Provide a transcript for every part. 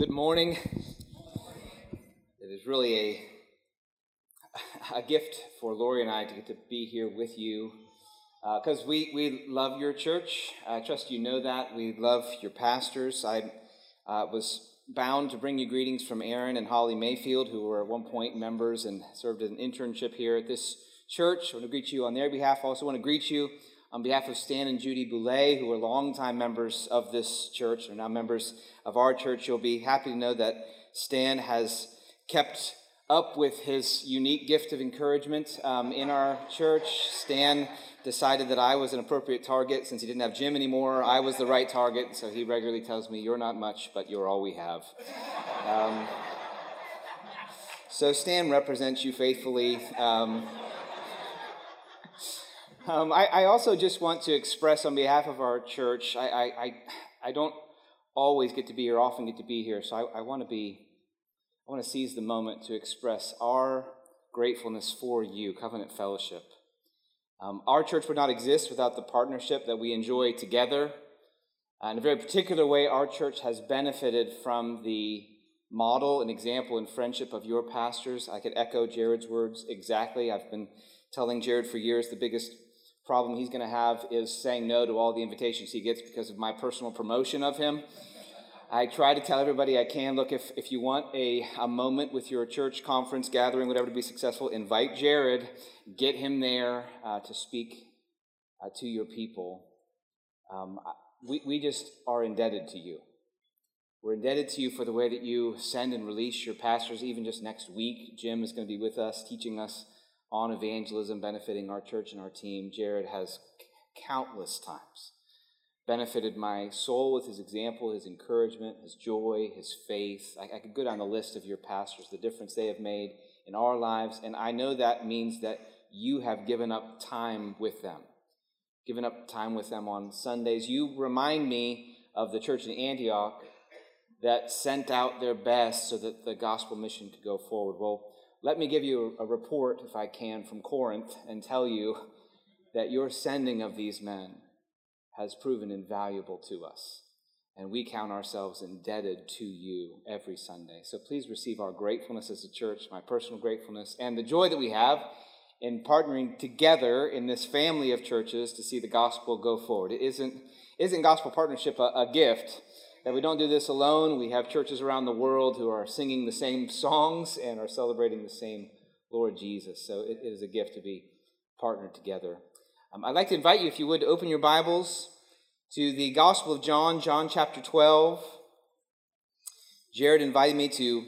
good morning. It is really a, a gift for Lori and I to get to be here with you because uh, we, we love your church. I trust you know that. We love your pastors. I uh, was bound to bring you greetings from Aaron and Holly Mayfield, who were at one point members and served as an internship here at this church. I want to greet you on their behalf. I also want to greet you on behalf of Stan and Judy Boulay, who are longtime members of this church, are now members of our church, you'll be happy to know that Stan has kept up with his unique gift of encouragement um, in our church. Stan decided that I was an appropriate target since he didn't have Jim anymore. I was the right target, so he regularly tells me, You're not much, but you're all we have. Um, so Stan represents you faithfully. Um, um, I, I, also just want to express on behalf of our church, I, I, I, don't always get to be here, often get to be here, so I, I want to be, I want to seize the moment to express our gratefulness for you, Covenant Fellowship. Um, our church would not exist without the partnership that we enjoy together. Uh, in a very particular way, our church has benefited from the model and example and friendship of your pastors. I could echo Jared's words exactly. I've been telling Jared for years the biggest problem he's going to have is saying no to all the invitations he gets because of my personal promotion of him. I try to tell everybody I can look, if, if you want a, a moment with your church conference gathering, whatever, to be successful, invite Jared, get him there uh, to speak uh, to your people. Um, we, we just are indebted to you. We're indebted to you for the way that you send and release your pastors, even just next week. Jim is going to be with us, teaching us on evangelism benefiting our church and our team, Jared has countless times benefited my soul with his example, his encouragement, his joy, his faith. I, I could go down the list of your pastors, the difference they have made in our lives, and I know that means that you have given up time with them, given up time with them on Sundays. You remind me of the church in Antioch that sent out their best so that the gospel mission could go forward. Well, let me give you a report, if I can, from Corinth and tell you that your sending of these men has proven invaluable to us. And we count ourselves indebted to you every Sunday. So please receive our gratefulness as a church, my personal gratefulness, and the joy that we have in partnering together in this family of churches to see the gospel go forward. It isn't, isn't gospel partnership a, a gift? That we don't do this alone. We have churches around the world who are singing the same songs and are celebrating the same Lord Jesus. So it, is a gift to be partnered together. Um, I'd like to invite you, if you would, to open your Bibles to the Gospel of John, John chapter 12. Jared invited me to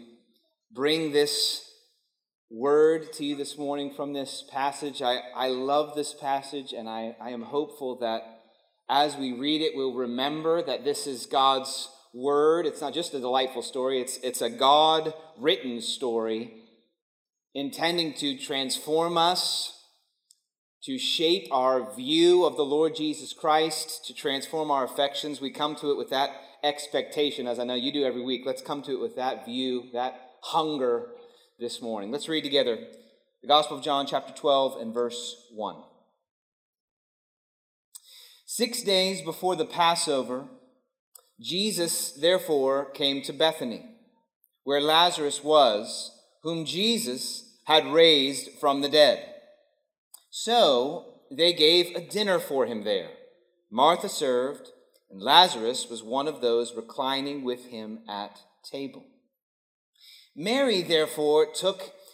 bring this word to you this morning from this passage. I, I love this passage, and I, I am hopeful that as we read it, we'll remember that this is God's word. It's not just a delightful story, it's, it's a God written story intending to transform us, to shape our view of the Lord Jesus Christ, to transform our affections. We come to it with that expectation, as I know you do every week. Let's come to it with that view, that hunger this morning. Let's read together the Gospel of John, chapter 12, and verse 1. Six days before the Passover, Jesus therefore came to Bethany, where Lazarus was, whom Jesus had raised from the dead. So they gave a dinner for him there. Martha served, and Lazarus was one of those reclining with him at table. Mary therefore took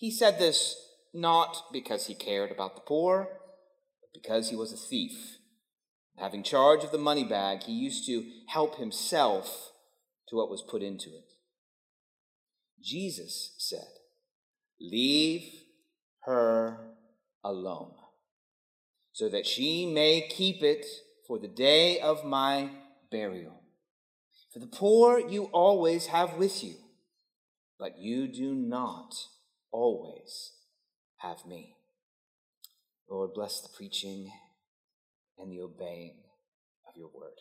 He said this not because he cared about the poor, but because he was a thief. Having charge of the money bag, he used to help himself to what was put into it. Jesus said, Leave her alone, so that she may keep it for the day of my burial. For the poor you always have with you but you do not always have me. Lord, bless the preaching and the obeying of your word.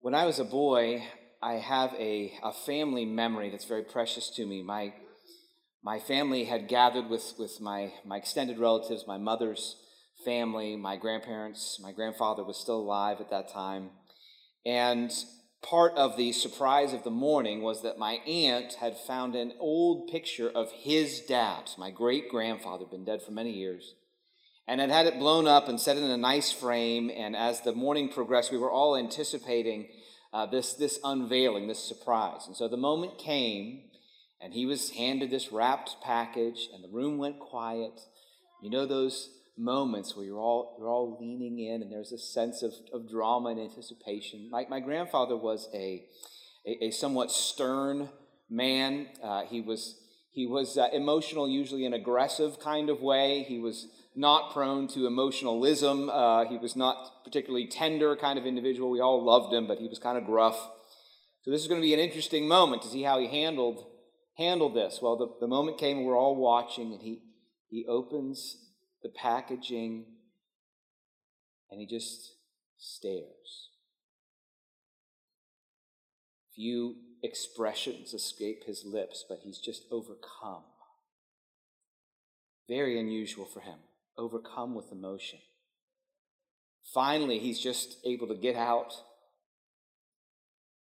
When I was a boy, I have a, a family memory that's very precious to me. My, my family had gathered with, with my, my extended relatives, my mother's family, my grandparents. My grandfather was still alive at that time. And part of the surprise of the morning was that my aunt had found an old picture of his dad, my great grandfather, been dead for many years, and had had it blown up and set in a nice frame. And as the morning progressed, we were all anticipating uh, this, this unveiling, this surprise. And so the moment came, and he was handed this wrapped package, and the room went quiet. You know those moments where you're all, you're all leaning in and there's a sense of, of drama and anticipation. My, my grandfather was a, a, a somewhat stern man. Uh, he was, he was uh, emotional, usually an aggressive kind of way. He was not prone to emotionalism. Uh, he was not particularly tender kind of individual. We all loved him, but he was kind of gruff. So this is going to be an interesting moment to see how he handled handled this. Well, the, the moment came, we're all watching, and he he opens the packaging, and he just stares. Few expressions escape his lips, but he's just overcome. Very unusual for him, overcome with emotion. Finally, he's just able to get out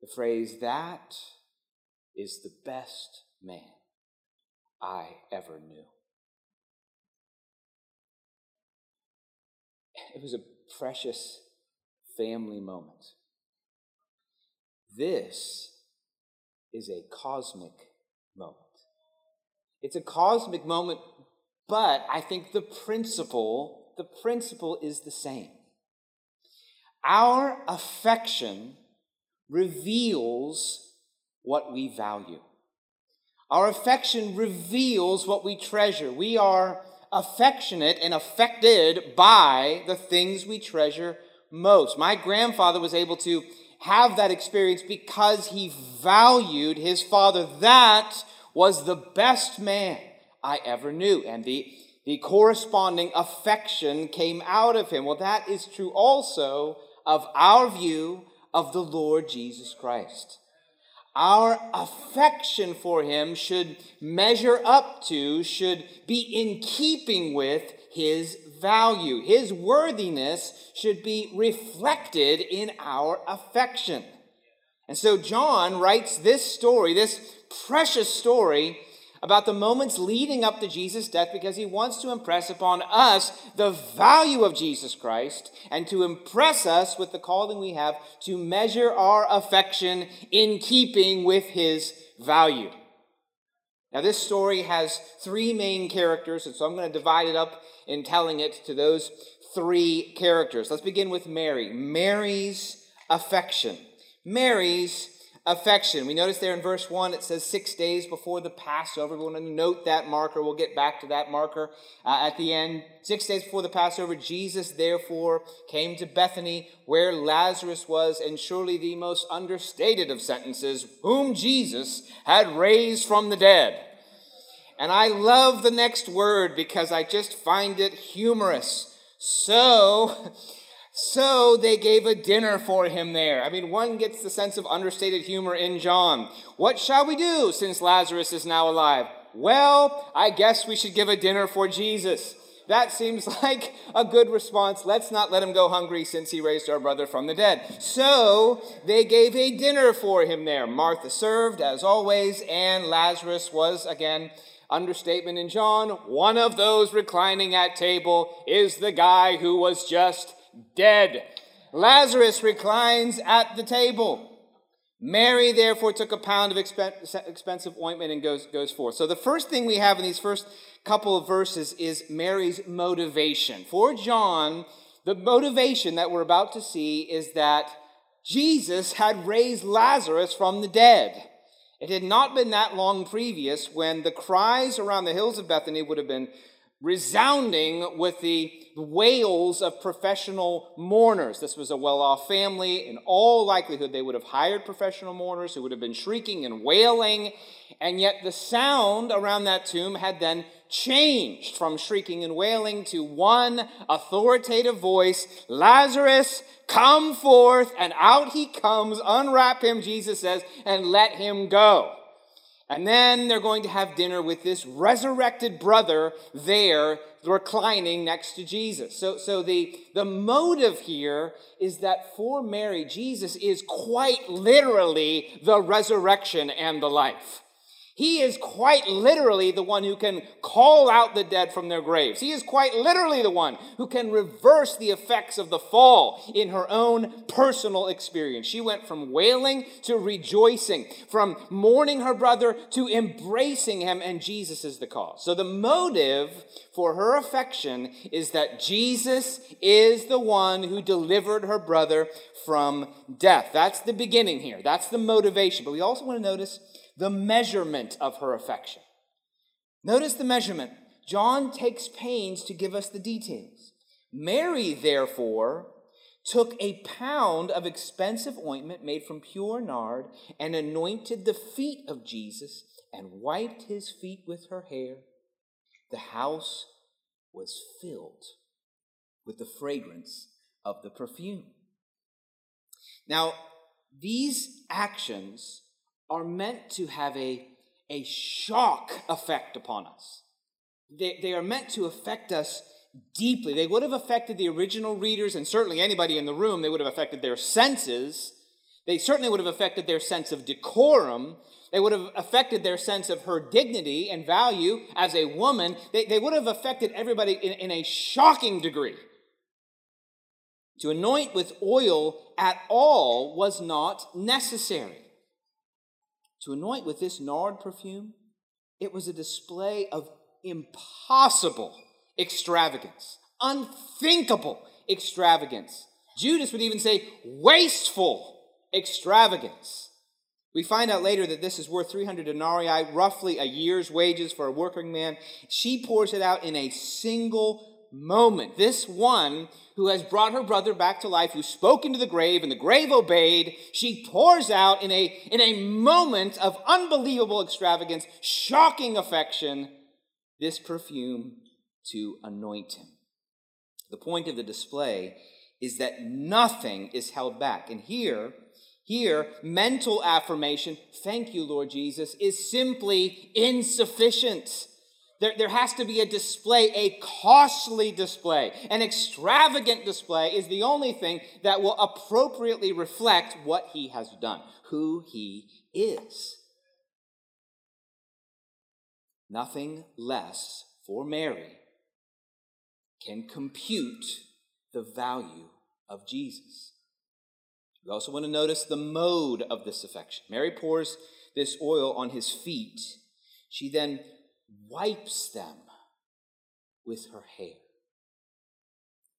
the phrase, That is the best man I ever knew. It was a precious family moment. This is a cosmic moment. It's a cosmic moment, but I think the principle, the principle is the same. Our affection reveals what we value. Our affection reveals what we treasure. We are affectionate and affected by the things we treasure most. My grandfather was able to have that experience because he valued his father. That was the best man I ever knew. And the, the corresponding affection came out of him. Well, that is true also of our view of the Lord Jesus Christ. Our affection for him should measure up to, should be in keeping with his value. His worthiness should be reflected in our affection. And so John writes this story, this precious story, about the moments leading up to Jesus' death because he wants to impress upon us the value of Jesus Christ and to impress us with the calling we have to measure our affection in keeping with his value. Now, this story has three main characters, and so I'm going to divide it up in telling it to those three characters. Let's begin with Mary. Mary's affection. Mary's affection. We notice there in verse 1 it says six days before the Passover. We want to note that marker. We'll get back to that marker uh, at the end. Six days before the Passover, Jesus therefore came to Bethany where Lazarus was, and surely the most understated of sentences, whom Jesus had raised from the dead. And I love the next word because I just find it humorous. So, so they gave a dinner for him there. I mean, one gets the sense of understated humor in John. What shall we do since Lazarus is now alive? Well, I guess we should give a dinner for Jesus. That seems like a good response. Let's not let him go hungry since he raised our brother from the dead. So they gave a dinner for him there. Martha served, as always, and Lazarus was again understatement in John, one of those reclining at table is the guy who was just dead. Lazarus reclines at the table. Mary, therefore, took a pound of expensive ointment and goes, goes forth. So, the first thing we have in these first couple of verses is Mary's motivation. For John, the motivation that we're about to see is that Jesus had raised Lazarus from the dead. It had not been that long previous when the cries around the hills of Bethany would have been resounding with the wails of professional mourners. This was a well off family. In all likelihood, they would have hired professional mourners who would have been shrieking and wailing. And yet, the sound around that tomb had then changed from shrieking and wailing to one authoritative voice Lazarus, come forth. And out he comes. Unwrap him, Jesus says, and let him go. And then they're going to have dinner with this resurrected brother there reclining next to Jesus. So, so the, the motive here is that for Mary, Jesus is quite literally the resurrection and the life. He is quite literally the one who can call out the dead from their graves. He is quite literally the one who can reverse the effects of the fall in her own personal experience. She went from wailing to rejoicing, from mourning her brother to embracing him, and Jesus is the cause. So the motive for her affection is that Jesus is the one who delivered her brother from death. That's the beginning here. That's the motivation. But we also want to notice the measurement of her affection. Notice the measurement. John takes pains to give us the details. Mary, therefore, took a pound of expensive ointment made from pure nard and anointed the feet of Jesus and wiped his feet with her hair. The house was filled with the fragrance of the perfume. Now, these actions are meant to have a, a shock effect upon us. They, they are meant to affect us deeply. They would have affected the original readers and certainly anybody in the room. They would have affected their senses. They certainly would have affected their sense of decorum. They would have affected their sense of her dignity and value as a woman. They, they would have affected everybody in, in a shocking degree. To anoint with oil at all was not necessary to anoint with this nard perfume, it was a display of impossible extravagance, unthinkable extravagance. Judas would even say wasteful extravagance. We find out later that this is worth 300 denarii, roughly a year's wages for a working man. She pours it out in a single moment. This one who has brought her brother back to life, who spoke into the grave, and the grave obeyed, she pours out in a, in a moment of unbelievable extravagance, shocking affection, this perfume to anoint him. The point of the display is that nothing is held back. And here, here, mental affirmation, thank you, Lord Jesus, is simply insufficient. There, there has to be a display, a costly display. An extravagant display is the only thing that will appropriately reflect what he has done, who he is. Nothing less for Mary can compute the value of Jesus. We also want to notice the mode of this affection. Mary pours this oil on his feet. She then wipes them with her hair.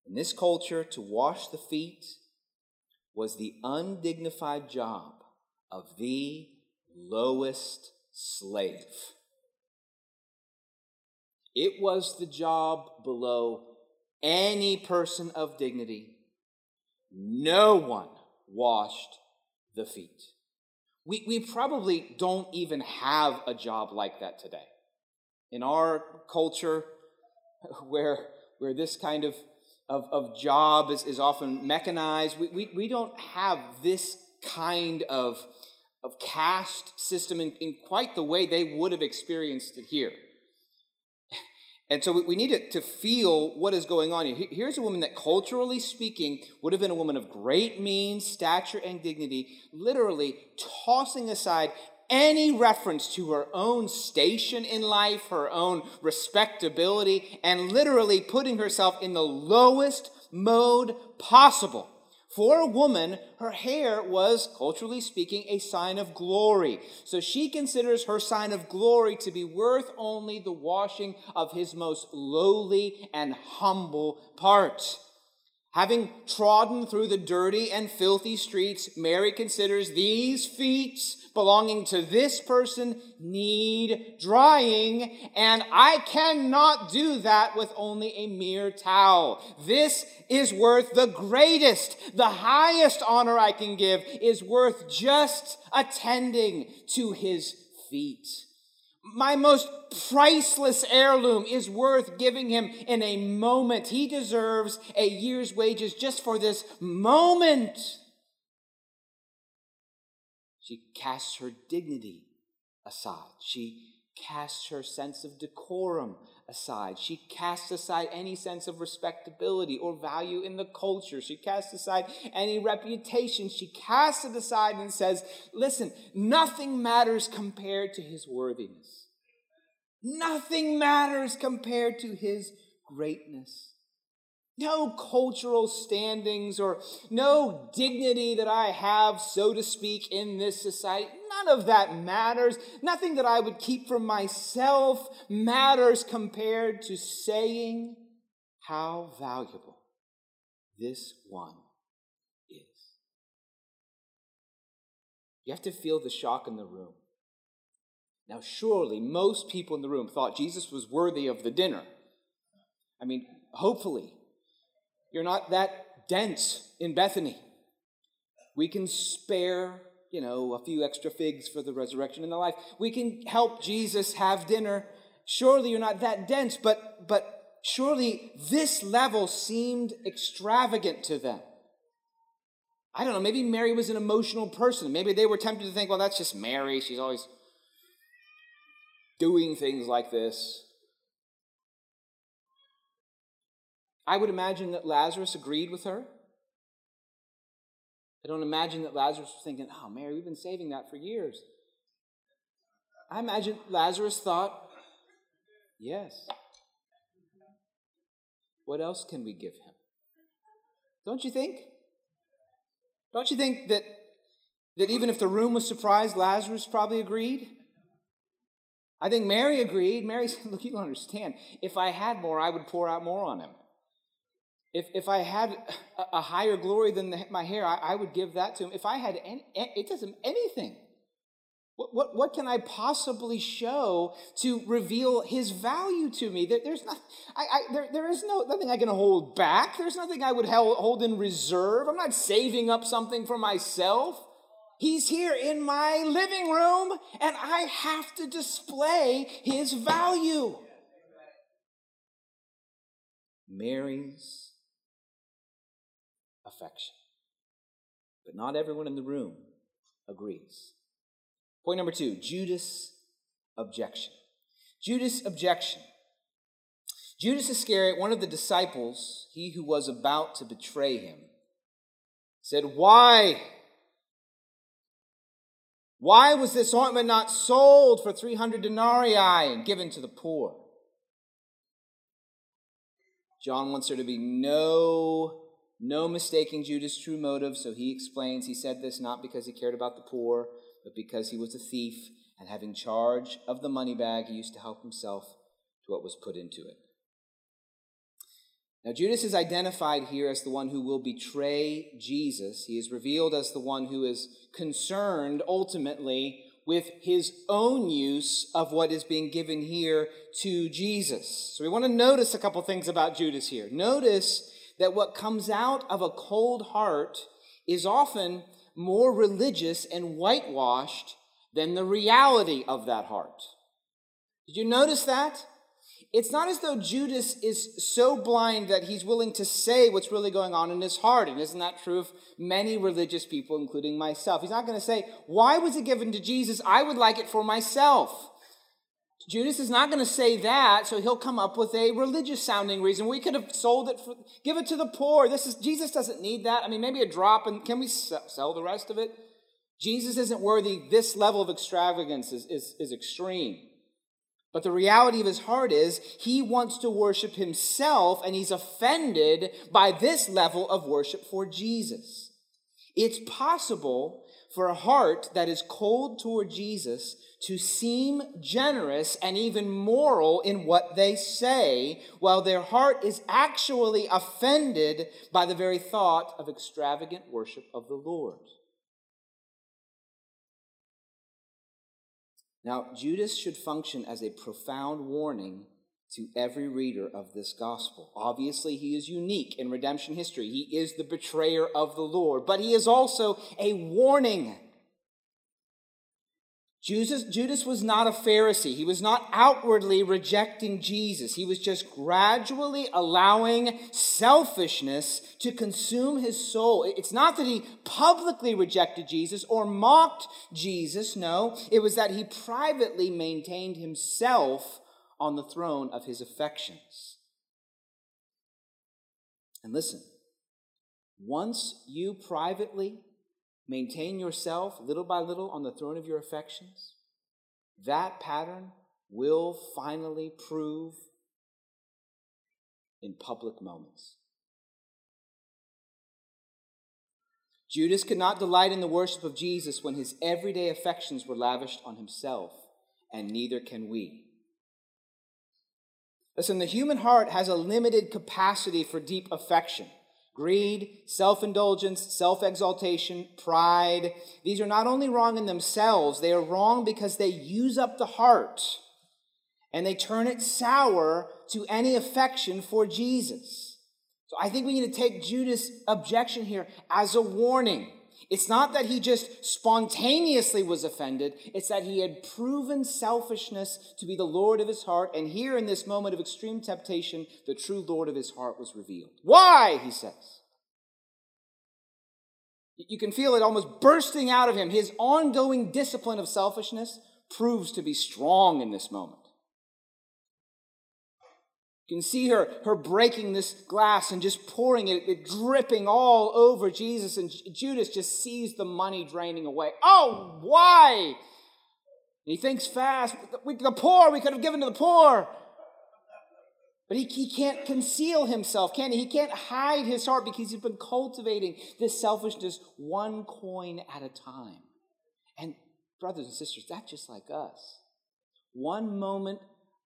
In this culture, to wash the feet was the undignified job of the lowest slave. It was the job below any person of dignity. No one washed the feet. We, we probably don't even have a job like that today in our culture where, where this kind of, of, of job is, is often mechanized, we, we, we don't have this kind of, of caste system in, in quite the way they would have experienced it here. And so we need to, to feel what is going on here. Here's a woman that, culturally speaking, would have been a woman of great means, stature, and dignity, literally tossing aside any reference to her own station in life, her own respectability, and literally putting herself in the lowest mode possible. For a woman, her hair was, culturally speaking, a sign of glory. So she considers her sign of glory to be worth only the washing of his most lowly and humble parts. Having trodden through the dirty and filthy streets, Mary considers these feet belonging to this person need drying, and I cannot do that with only a mere towel. This is worth the greatest, the highest honor I can give is worth just attending to his feet. My most priceless heirloom is worth giving him in a moment. He deserves a year's wages just for this moment. She casts her dignity aside. She casts her sense of decorum aside. She casts aside any sense of respectability or value in the culture. She casts aside any reputation. She casts it aside and says, Listen, nothing matters compared to his worthiness. Nothing matters compared to his greatness. No cultural standings or no dignity that I have, so to speak, in this society. None of that matters. Nothing that I would keep for myself matters compared to saying how valuable this one is. You have to feel the shock in the room. Now, surely most people in the room thought Jesus was worthy of the dinner. I mean, hopefully, you're not that dense in Bethany. We can spare, you know, a few extra figs for the resurrection and the life. We can help Jesus have dinner. Surely you're not that dense, but but surely this level seemed extravagant to them. I don't know, maybe Mary was an emotional person. Maybe they were tempted to think, well, that's just Mary. She's always doing things like this. I would imagine that Lazarus agreed with her. I don't imagine that Lazarus was thinking, oh, Mary, we've been saving that for years. I imagine Lazarus thought, yes. What else can we give him? Don't you think? Don't you think that, that even if the room was surprised, Lazarus probably agreed? I think Mary agreed. Mary said, Look, you don't understand. If I had more, I would pour out more on him. If, if I had a, a higher glory than the, my hair, I, I, would give that to him. If I had any, it doesn't anything. What, what, what can I possibly show to reveal his value to me? There, there's not, I, I, there, there is no, nothing I can hold back. There's nothing I would hold in reserve. I'm not saving up something for myself. He's here in my living room, and I have to display his value. Mary's affection. But not everyone in the room agrees. Point number two Judas' objection. Judas' objection. Judas Iscariot, one of the disciples, he who was about to betray him, said, Why? Why was this ointment not sold for 300 denarii and given to the poor? John wants there to be no, no mistaking Judas' true motive, so he explains he said this not because he cared about the poor, but because he was a thief, and having charge of the money bag, he used to help himself to what was put into it. Now, Judas is identified here as the one who will betray Jesus. He is revealed as the one who is concerned ultimately with his own use of what is being given here to Jesus. So we want to notice a couple things about Judas here. Notice that what comes out of a cold heart is often more religious and whitewashed than the reality of that heart. Did you notice that? it's not as though Judas is so blind that he's willing to say what's really going on in his heart. And isn't that true of many religious people, including myself? He's not going to say, Why was it given to Jesus? I would like it for myself. Judas is not going to say that, so he'll come up with a religious sounding reason. We could have sold it, for, give it to the poor. This is Jesus doesn't need that. I mean, maybe a drop, and can we sell the rest of it? Jesus isn't worthy. This level of extravagance is, is, is extreme. But the reality of his heart is he wants to worship himself and he's offended by this level of worship for Jesus. It's possible for a heart that is cold toward Jesus to seem generous and even moral in what they say, while their heart is actually offended by the very thought of extravagant worship of the Lord. Now, Judas should function as a profound warning to every reader of this gospel. Obviously, he is unique in redemption history. He is the betrayer of the Lord, but he is also a warning. Judas, Judas was not a Pharisee. He was not outwardly rejecting Jesus. He was just gradually allowing selfishness to consume his soul. It's not that he publicly rejected Jesus or mocked Jesus. No, it was that he privately maintained himself on the throne of his affections. And listen, once you privately maintain yourself little by little on the throne of your affections, that pattern will finally prove in public moments. Judas could not delight in the worship of Jesus when his everyday affections were lavished on himself, and neither can we. Listen, the human heart has a limited capacity for deep affection. Greed, self indulgence, self exaltation, pride. These are not only wrong in themselves, they are wrong because they use up the heart and they turn it sour to any affection for Jesus. So I think we need to take Judas' objection here as a warning. It's not that he just spontaneously was offended, it's that he had proven selfishness to be the Lord of his heart. And here, in this moment of extreme temptation, the true Lord of his heart was revealed. Why? He says. You can feel it almost bursting out of him. His ongoing discipline of selfishness proves to be strong in this moment. You can see her, her breaking this glass and just pouring it, it dripping all over Jesus. And Judas just sees the money draining away. Oh, why? he thinks fast. We, the poor, we could have given to the poor. But he, he can't conceal himself, can he? He can't hide his heart because he's been cultivating this selfishness one coin at a time. And, brothers and sisters, that's just like us. One moment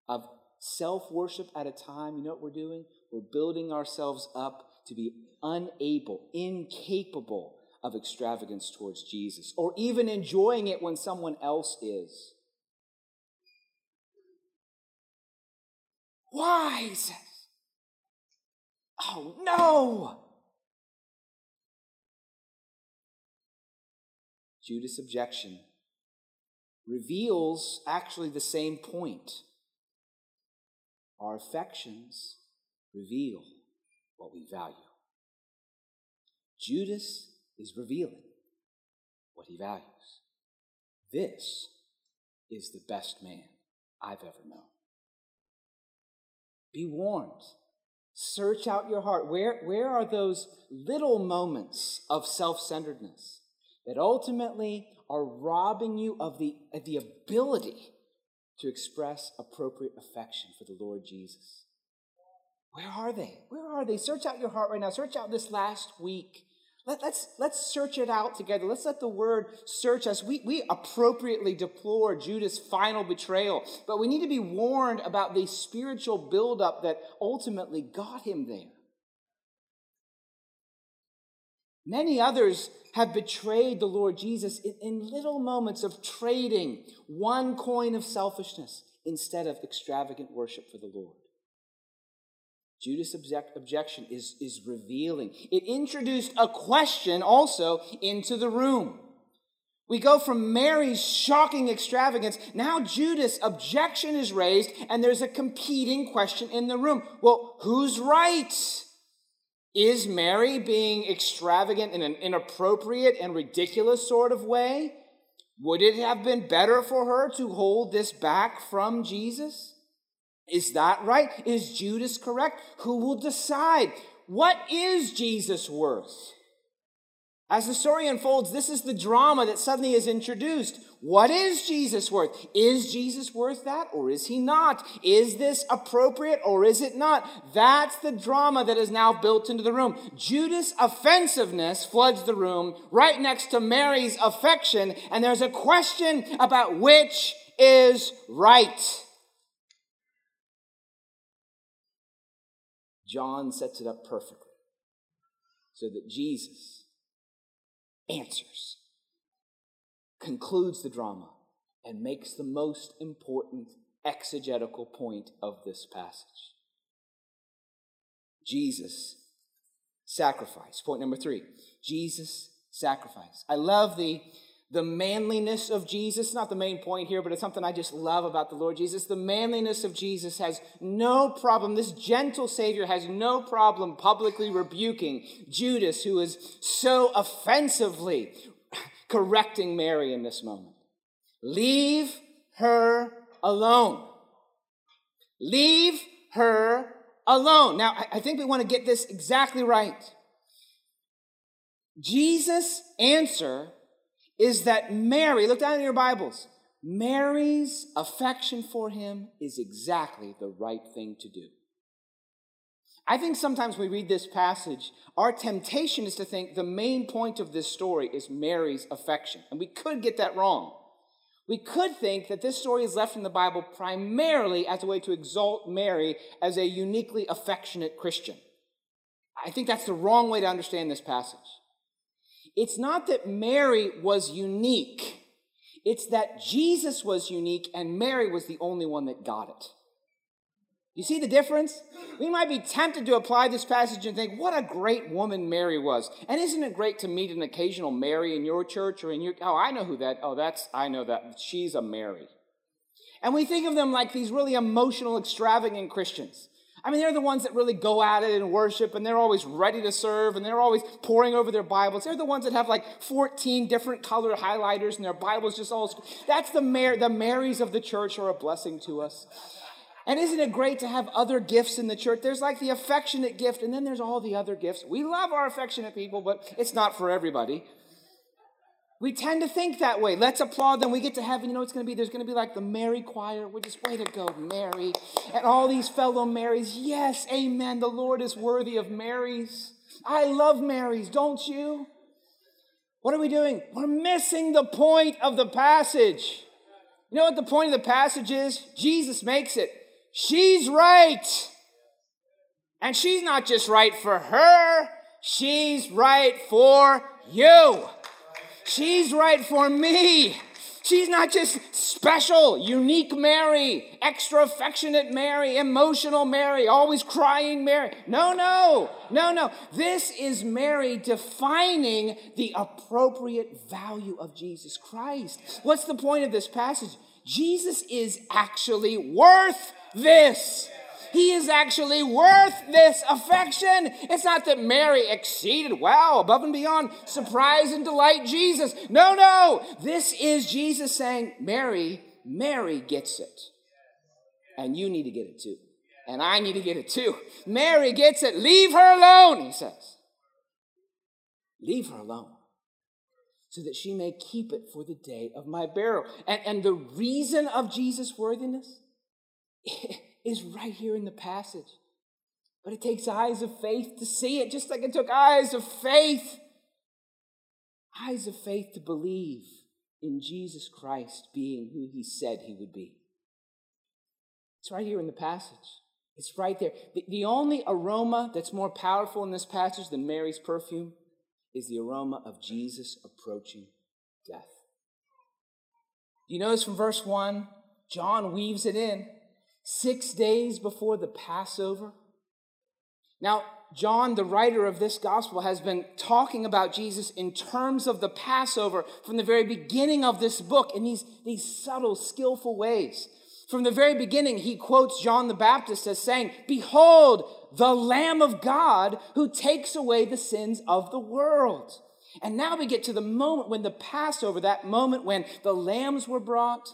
of self worship at a time, you know what we're doing? We're building ourselves up to be unable, incapable of extravagance towards Jesus, or even enjoying it when someone else is. Why? Oh, no! Judas' objection reveals actually the same point. Our affections reveal what we value. Judas is revealing what he values. This is the best man I've ever known. Be warned. Search out your heart. Where, where are those little moments of self centeredness that ultimately are robbing you of the, of the ability to express appropriate affection for the Lord Jesus. Where are they? Where are they? Search out your heart right now. Search out this last week. Let, us let's, let's search it out together. Let's let the word search us. We, we appropriately deplore Judas' final betrayal, but we need to be warned about the spiritual buildup that ultimately got him there. Many others have betrayed the Lord Jesus in, in, little moments of trading one coin of selfishness instead of extravagant worship for the Lord. Judas' object, objection is, is revealing. It introduced a question also into the room. We go from Mary's shocking extravagance. Now Judas' objection is raised, and there's a competing question in the room. Well, who's right? Is Mary being extravagant in an inappropriate and ridiculous sort of way? Would it have been better for her to hold this back from Jesus? Is that right? Is Judas correct? Who will decide? What is Jesus worth? As the story unfolds, this is the drama that suddenly is introduced. What is Jesus worth? Is Jesus worth that or is he not? Is this appropriate or is it not? That's the drama that is now built into the room. Judas' offensiveness floods the room right next to Mary's affection, and there's a question about which is right. John sets it up perfectly so that Jesus answers, concludes the drama, and makes the most important exegetical point of this passage. Jesus sacrifice. Point number three Jesus sacrifice. I love the the manliness of Jesus, not the main point here, but it's something I just love about the Lord Jesus. The manliness of Jesus has no problem. This gentle Savior has no problem publicly rebuking Judas, who is so offensively correcting Mary in this moment. Leave her alone. Leave her alone. Now, I think we want to get this exactly right. Jesus' answer is that Mary, look down in your Bibles, Mary's affection for him is exactly the right thing to do. I think sometimes we read this passage, our temptation is to think the main point of this story is Mary's affection. And we could get that wrong. We could think that this story is left in the Bible primarily as a way to exalt Mary as a uniquely affectionate Christian. I think that's the wrong way to understand this passage. It's not that Mary was unique, it's that Jesus was unique and Mary was the only one that got it. You see the difference? We might be tempted to apply this passage and think, what a great woman Mary was. And isn't it great to meet an occasional Mary in your church or in your, oh, I know who that, oh, that's, I know that. She's a Mary. And we think of them like these really emotional, extravagant Christians. I mean, they're the ones that really go at it and worship, and they're always ready to serve, and they're always poring over their Bibles. They're the ones that have like 14 different color highlighters, and their Bibles just all. That's the Mar- the Marys of the church are a blessing to us. And isn't it great to have other gifts in the church? There's like the affectionate gift, and then there's all the other gifts. We love our affectionate people, but it's not for everybody. We tend to think that way. Let's applaud them. We get to heaven. You know what's going to be? There's going to be like the Mary choir. We're just, way to go, Mary. And all these fellow Marys. Yes, amen. The Lord is worthy of Marys. I love Marys, don't you? What are we doing? We're missing the point of the passage. You know what the point of the passage is? Jesus makes it. She's right. And she's not just right for her, she's right for you. She's right for me. She's not just special, unique Mary, extra affectionate Mary, emotional Mary, always crying Mary. No, no, no, no. This is Mary defining the appropriate value of Jesus Christ. What's the point of this passage? Jesus is actually worth this. He is actually worth this affection. It's not that Mary exceeded, wow, above and beyond, surprise and delight Jesus. No, no. This is Jesus saying, Mary, Mary gets it. And you need to get it too. And I need to get it too. Mary gets it. Leave her alone, he says. Leave her alone so that she may keep it for the day of my burial. And, and the reason of Jesus' worthiness is right here in the passage. But it takes eyes of faith to see it, just like it took eyes of faith. Eyes of faith to believe in Jesus Christ being who he said he would be. It's right here in the passage. It's right there. The, the only aroma that's more powerful in this passage than Mary's perfume is the aroma of Jesus approaching death. You notice from verse 1, John weaves it in six days before the Passover. Now, John, the writer of this gospel, has been talking about Jesus in terms of the Passover from the very beginning of this book in these, these subtle, skillful ways. From the very beginning, he quotes John the Baptist as saying, Behold, the Lamb of God who takes away the sins of the world. And now we get to the moment when the Passover, that moment when the lambs were brought,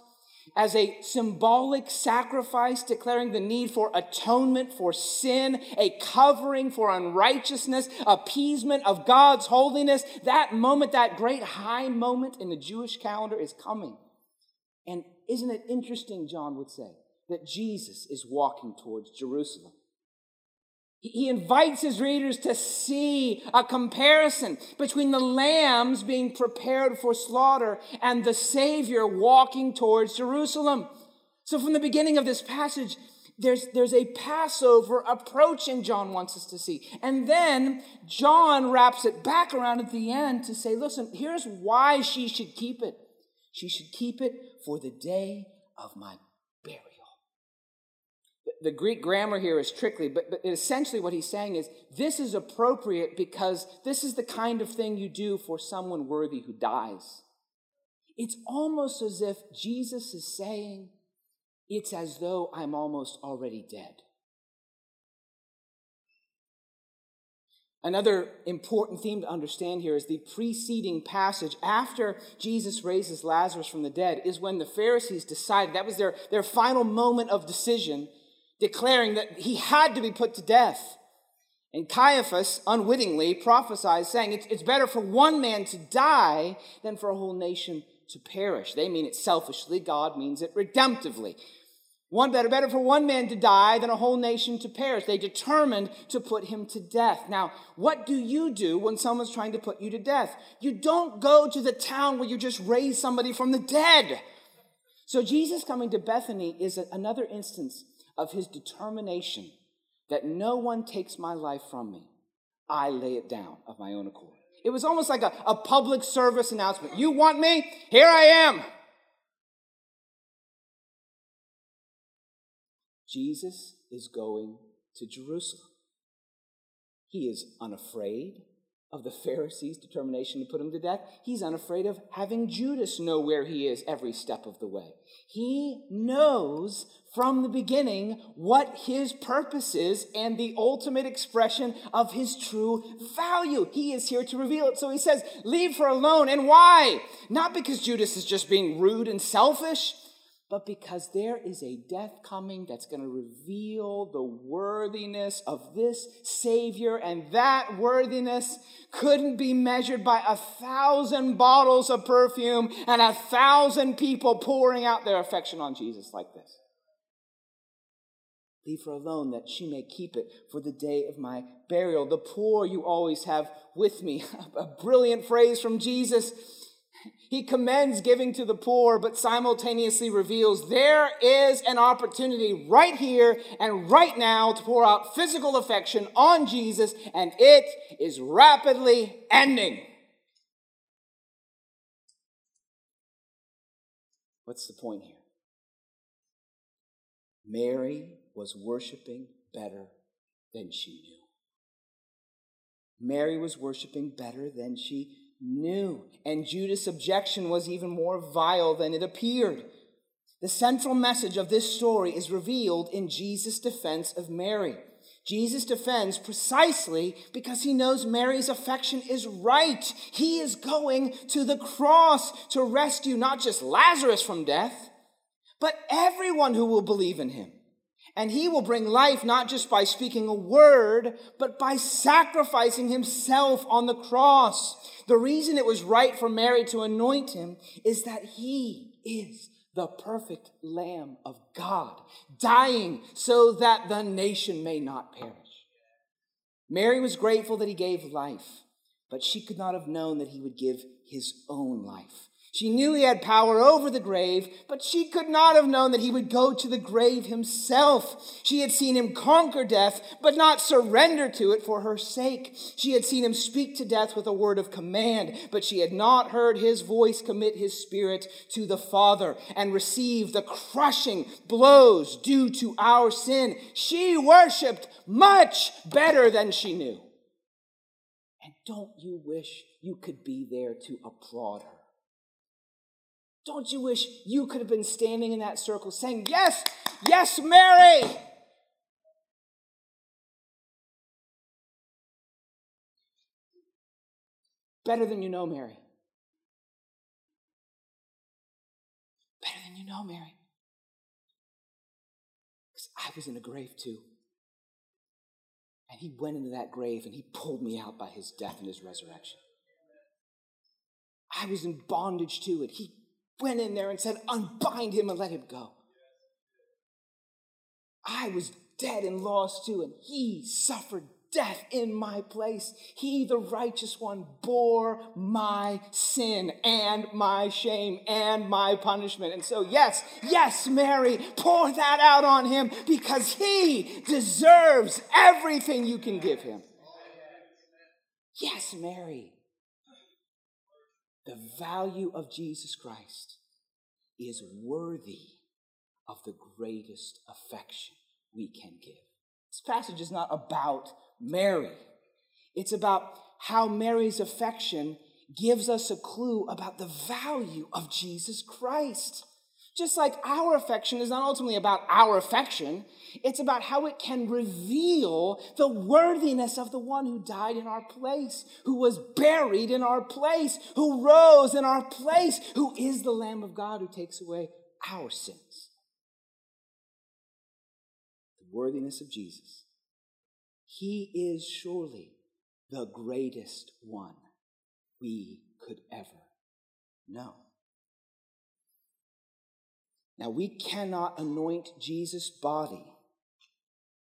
as a symbolic sacrifice, declaring the need for atonement for sin, a covering for unrighteousness, appeasement of God's holiness. That moment, that great high moment in the Jewish calendar is coming. And isn't it interesting, John would say, that Jesus is walking towards Jerusalem? He invites his readers to see a comparison between the lambs being prepared for slaughter and the Savior walking towards Jerusalem. So, from the beginning of this passage, there's, there's a Passover approaching, John wants us to see. And then John wraps it back around at the end to say, listen, here's why she should keep it. She should keep it for the day of my the Greek grammar here is tricky, but, but essentially what he's saying is this is appropriate because this is the kind of thing you do for someone worthy who dies. It's almost as if Jesus is saying, it's as though I'm almost already dead. Another important theme to understand here is the preceding passage after Jesus raises Lazarus from the dead is when the Pharisees decided that was their, their final moment of decision declaring that he had to be put to death. And Caiaphas unwittingly prophesied, saying, it's, it's better for one man to die than for a whole nation to perish. They mean it selfishly, God means it redemptively. One better, better for one man to die than a whole nation to perish. They determined to put him to death. Now, what do you do when someone's trying to put you to death? You don't go to the town where you just raise somebody from the dead. So Jesus coming to Bethany is another instance of his determination that no one takes my life from me. I lay it down of my own accord. It was almost like a, a public service announcement. You want me? Here I am. Jesus is going to Jerusalem. He is unafraid of the Pharisees' determination to put him to death. He's unafraid of having Judas know where he is every step of the way. He knows from the beginning what his purpose is and the ultimate expression of his true value. He is here to reveal it. So he says, Leave her alone. And why? Not because Judas is just being rude and selfish, but because there is a death coming that's going to reveal the worthiness of this Savior, and that worthiness couldn't be measured by a thousand bottles of perfume and a thousand people pouring out their affection on Jesus like this. Leave her alone that she may keep it for the day of my burial. The poor you always have with me. A brilliant phrase from Jesus. He commends giving to the poor, but simultaneously reveals there is an opportunity right here and right now to pour out physical affection on Jesus, and it is rapidly ending. What's the point here? Mary was worshiping better than she knew. Mary was worshiping better than she knew. And Judas' objection was even more vile than it appeared. The central message of this story is revealed in Jesus' defense of Mary. Jesus defends precisely because he knows Mary's affection is right. He is going to the cross to rescue not just Lazarus from death, but everyone who will believe in him. And he will bring life not just by speaking a word, but by sacrificing himself on the cross. The reason it was right for Mary to anoint him is that he is the perfect Lamb of God, dying so that the nation may not perish. Mary was grateful that he gave life, but she could not have known that he would give his own life. She knew he had power over the grave, but she could not have known that he would go to the grave himself. She had seen him conquer death, but not surrender to it for her sake. She had seen him speak to death with a word of command, but she had not heard his voice commit his spirit to the Father and receive the crushing blows due to our sin. She worshiped much better than she knew. And don't you wish you could be there to applaud her? Don't you wish you could have been standing in that circle saying, Yes, yes, Mary? Better than you know, Mary. Better than you know, Mary. Because I was in a grave too. And he went into that grave and he pulled me out by his death and his resurrection. I was in bondage to it. He went in there and said, Unbind him and let him go. I was dead and lost too, and he suffered death in my place. He, the righteous one, bore my sin and my shame and my punishment. And so, yes, yes, Mary, pour that out on him because he deserves everything you can give him. Yes, Mary. The value of Jesus Christ is worthy of the greatest affection we can give. This passage is not about Mary. It's about how Mary's affection gives us a clue about the value of Jesus Christ. Just like our affection is not ultimately about our affection, it's about how it can reveal the worthiness of the one who died in our place, who was buried in our place, who rose in our place, who is the Lamb of God who takes away our sins. The worthiness of Jesus. He is surely the greatest one we could ever know. Now, we cannot anoint Jesus' body,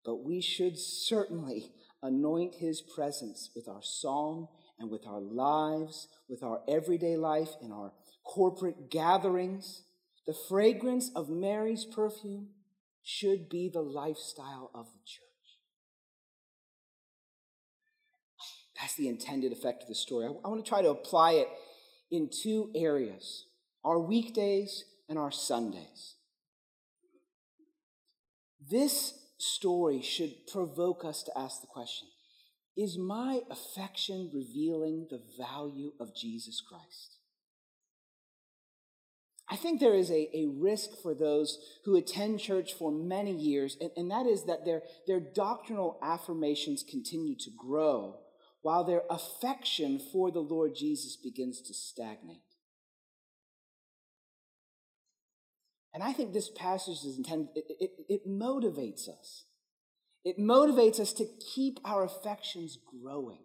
but we should certainly anoint his presence with our song and with our lives, with our everyday life, in our corporate gatherings. The fragrance of Mary's perfume should be the lifestyle of the church. That's the intended effect of the story. I, want to try to apply it in two areas our weekdays and our Sundays. This story should provoke us to ask the question Is my affection revealing the value of Jesus Christ? I think there is a, a risk for those who attend church for many years, and, and that is that their, their doctrinal affirmations continue to grow while their affection for the Lord Jesus begins to stagnate. And I think this passage is intended, it, it, it, motivates us. It motivates us to keep our affections growing.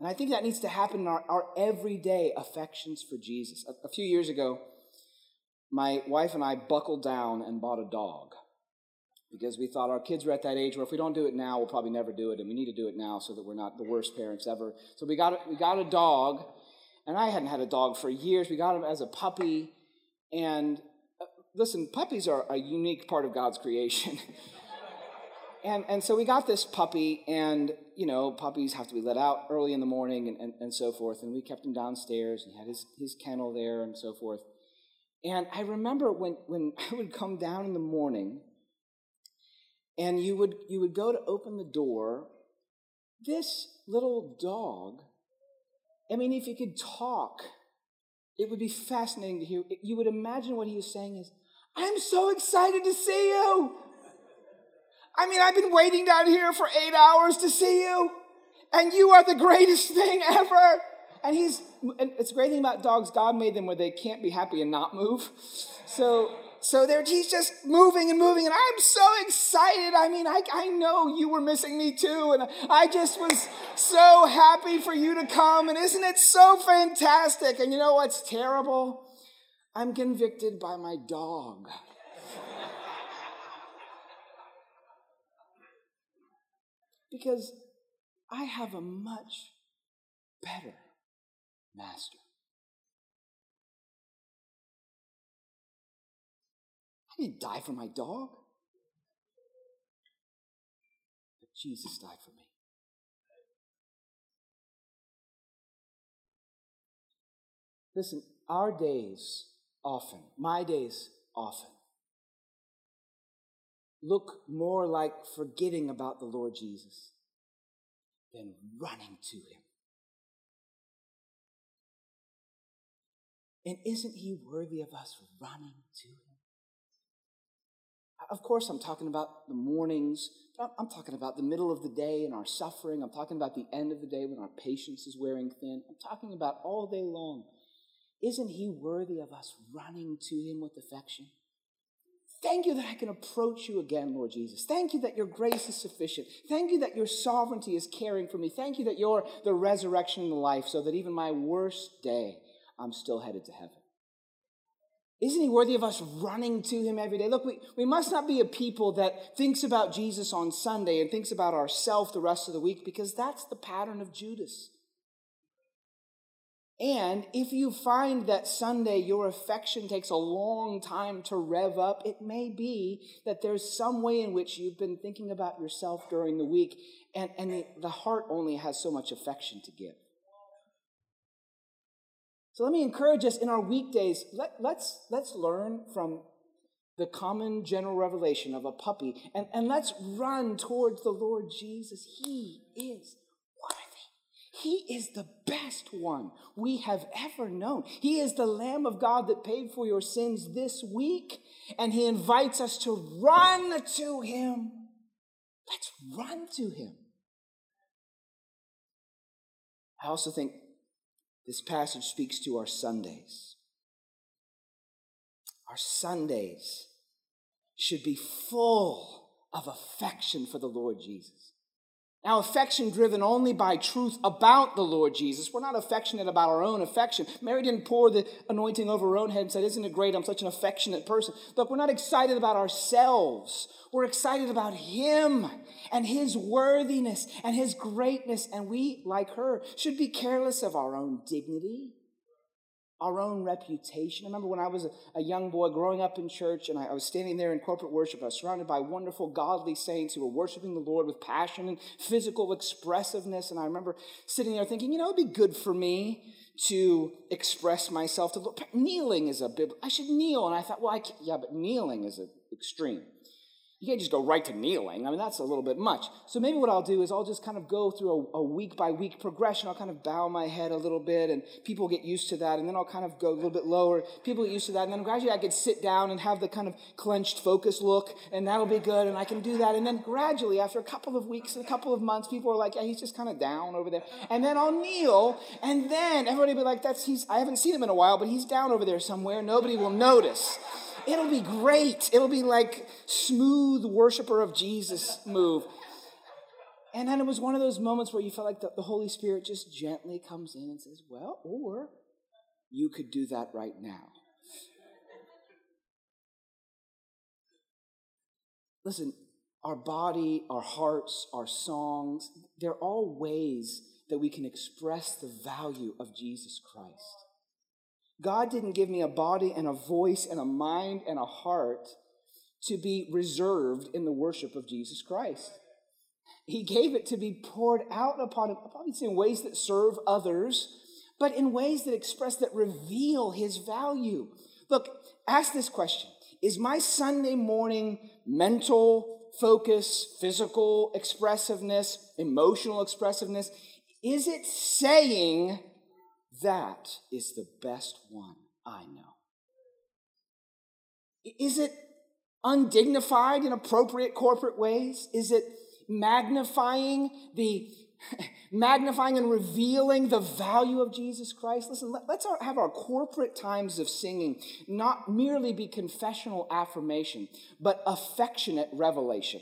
And I think that needs to happen in our, our everyday affections for Jesus. A, a few years ago, my wife and I buckled down and bought a dog because we thought our kids were at that age where if we don't do it now, we'll probably never do it, and we need to do it now so that we're not the worst parents ever. So we got we got a dog, and I hadn't had a dog for years. We got him as a puppy, and listen, puppies are a unique part of God's creation. and, and so we got this puppy, and, you know, puppies have to be let out early in the morning and, and, and so forth. And we kept him downstairs, and he had his, his kennel there and so forth. And I remember when, when I would come down in the morning, and you would, you would go to open the door, this little dog, I mean, if he could talk, it would be fascinating to hear. You would imagine what he was saying is, I'm so excited to see you. I mean, I've been waiting down here for eight hours to see you, and you are the greatest thing ever. And he's, and it's a great thing about dogs, God made them where they can't be happy and not move. So, so there, he's just moving and moving, and I'm so excited. I mean, I, I know you were missing me too, and I just was so happy for you to come. And isn't it so fantastic? And you know what's terrible? I'm convicted by my dog. because I have a much better master. I didn't die for my dog, but Jesus died for me. Listen, our days often, my days often, look more like forgetting about the Lord Jesus than running to him. And isn't he worthy of us running to him? Of course, I'm talking about the mornings, I'm talking about the middle of the day and our suffering. I'm talking about the end of the day when our patience is wearing thin. I'm talking about all day long isn't he worthy of us running to him with affection? Thank you that I can approach you again, Lord Jesus. Thank you that your grace is sufficient. Thank you that your sovereignty is caring for me. Thank you that you're the resurrection and the life, so that even my worst day, I'm still headed to heaven. Isn't he worthy of us running to him every day? Look, we, we must not be a people that thinks about Jesus on Sunday and thinks about ourselves the rest of the week because that's the pattern of Judas. And if you find that Sunday your affection takes a long time to rev up, it may be that there's some way in which you've been thinking about yourself during the week, and, and the, the heart only has so much affection to give. So let me encourage us in our weekdays, let, let's, let's learn from the common general revelation of a puppy, and, and let's run towards the Lord Jesus. He is worthy. he is the best one we have ever known. He is the Lamb of God that paid for your sins this week, and He invites us to run to Him. Let's run to Him. I also think this passage speaks to our Sundays. Our Sundays should be full of affection for the Lord Jesus. Now, affection driven only by truth about the Lord Jesus. We're not affectionate about our own affection. Mary didn't pour the anointing over her own head and said, Isn't it great? I'm such an affectionate person. Look, we're not excited about ourselves. We're excited about Him and His worthiness and His greatness. And we, like her, should be careless of our own dignity our own reputation. I remember when I was a, young boy growing up in church and I, was standing there in corporate worship. I was surrounded by wonderful, godly saints who were worshiping the Lord with passion and physical expressiveness. And I remember sitting there thinking, you know, it'd be good for me to express myself to look. Kneeling is a bit, I should kneel. And I thought, well, I yeah, but kneeling is an extreme. You can't just go right to kneeling. I mean, that's a little bit much. So maybe what I'll do is I'll just kind of go through a, a, week by week progression. I'll kind of bow my head a little bit and people get used to that. And then I'll kind of go a little bit lower. People get used to that. And then gradually I could sit down and have the kind of clenched focus look and that'll be good. And I can do that. And then gradually after a couple of weeks, and a couple of months, people are like, yeah, he's just kind of down over there. And then I'll kneel and then everybody will be like, that's, he's, I haven't seen him in a while, but he's down over there somewhere. Nobody will notice. It'll be great. It'll be like smooth worshiper of Jesus move. And then it was one of those moments where you felt like the, the Holy Spirit just gently comes in and says, Well, or you could do that right now. Listen, our body, our hearts, our songs, they're all ways that we can express the value of Jesus Christ. God didn't give me a body and a voice and a mind and a heart to be reserved in the worship of Jesus Christ. He gave it to be poured out upon him, obviously in ways that serve others, but in ways that express, that reveal his value. Look, ask this question Is my Sunday morning mental focus, physical expressiveness, emotional expressiveness, is it saying, that is the best one I know. Is it undignified in appropriate corporate ways? Is it magnifying the magnifying and revealing the value of Jesus Christ? Listen, let, us have our corporate times of singing not merely be confessional affirmation, but affectionate revelation.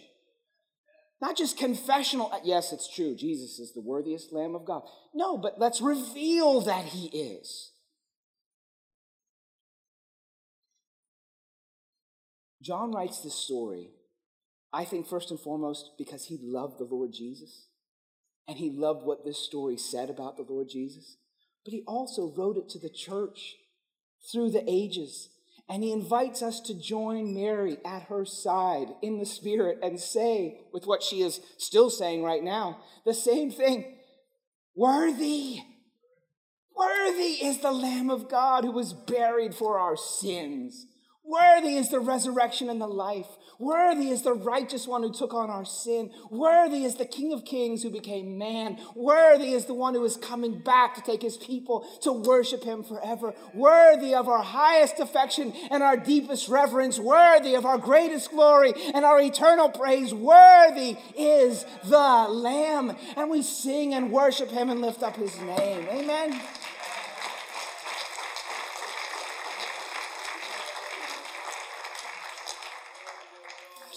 Not just confessional, uh, yes, it's true, Jesus is the worthiest Lamb of God. No, but let's reveal that He is. John writes this story, I think, first and foremost, because he loved the Lord Jesus and he loved what this story said about the Lord Jesus. But he also wrote it to the church through the ages and he invites us to join Mary at her side in the Spirit and say, with what she is still saying right now, the same thing Worthy, worthy is the Lamb of God who was buried for our sins. Worthy is the resurrection and the life. Worthy is the righteous one who took on our sin. Worthy is the King of Kings who became man. Worthy is the one who is coming back to take his people to worship him forever. Worthy of our highest affection and our deepest reverence. Worthy of our greatest glory and our eternal praise. Worthy is the Lamb. And we sing and worship him and lift up his name. Amen.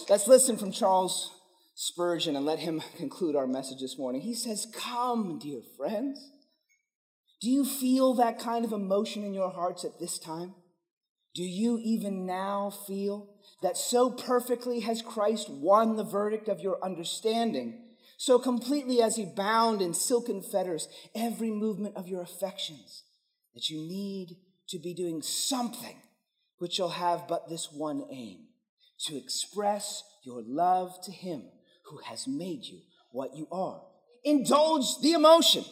Let's listen from Charles Spurgeon and let him conclude our message this morning. He says, Come, dear friends. Do you feel that kind of emotion in your hearts at this time? Do you even now feel that so perfectly has Christ won the verdict of your understanding, so completely as he bound in silken fetters every movement of your affections, that you need to be doing something which shall have but this one aim to express your love to him who has made you what you are. Indulge the emotion,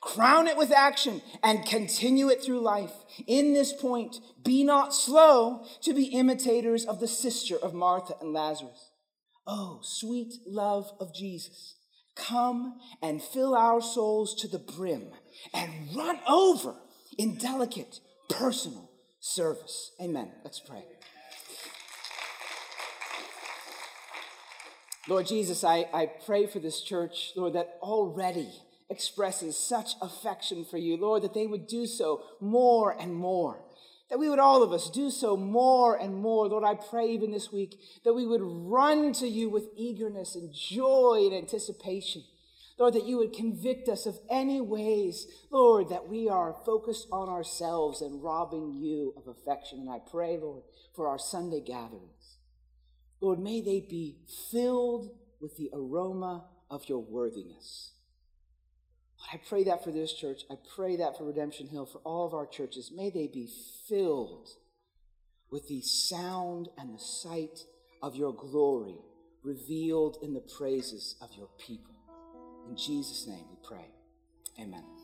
crown it with action, and continue it through life. In this point, be not slow to be imitators of the sister of Martha and Lazarus. Oh, sweet love of Jesus, come and fill our souls to the brim and run over in delicate personal service. Amen. Let's pray. Lord Jesus, I, I pray for this church, Lord, that already expresses such affection for you, Lord, that they would do so more and more. That we would all of us do so more and more. Lord, I pray even this week that we would run to you with eagerness and joy and anticipation. Lord, that you would convict us of any ways, Lord, that we are focused on ourselves and robbing you of affection. And I pray, Lord, for our Sunday gatherings. Lord, may they be filled with the aroma of your worthiness. Lord, I pray that for this church. I pray that for Redemption Hill, for all of our churches. May they be filled with the sound and the sight of your glory revealed in the praises of your people. In Jesus' name we pray. Amen.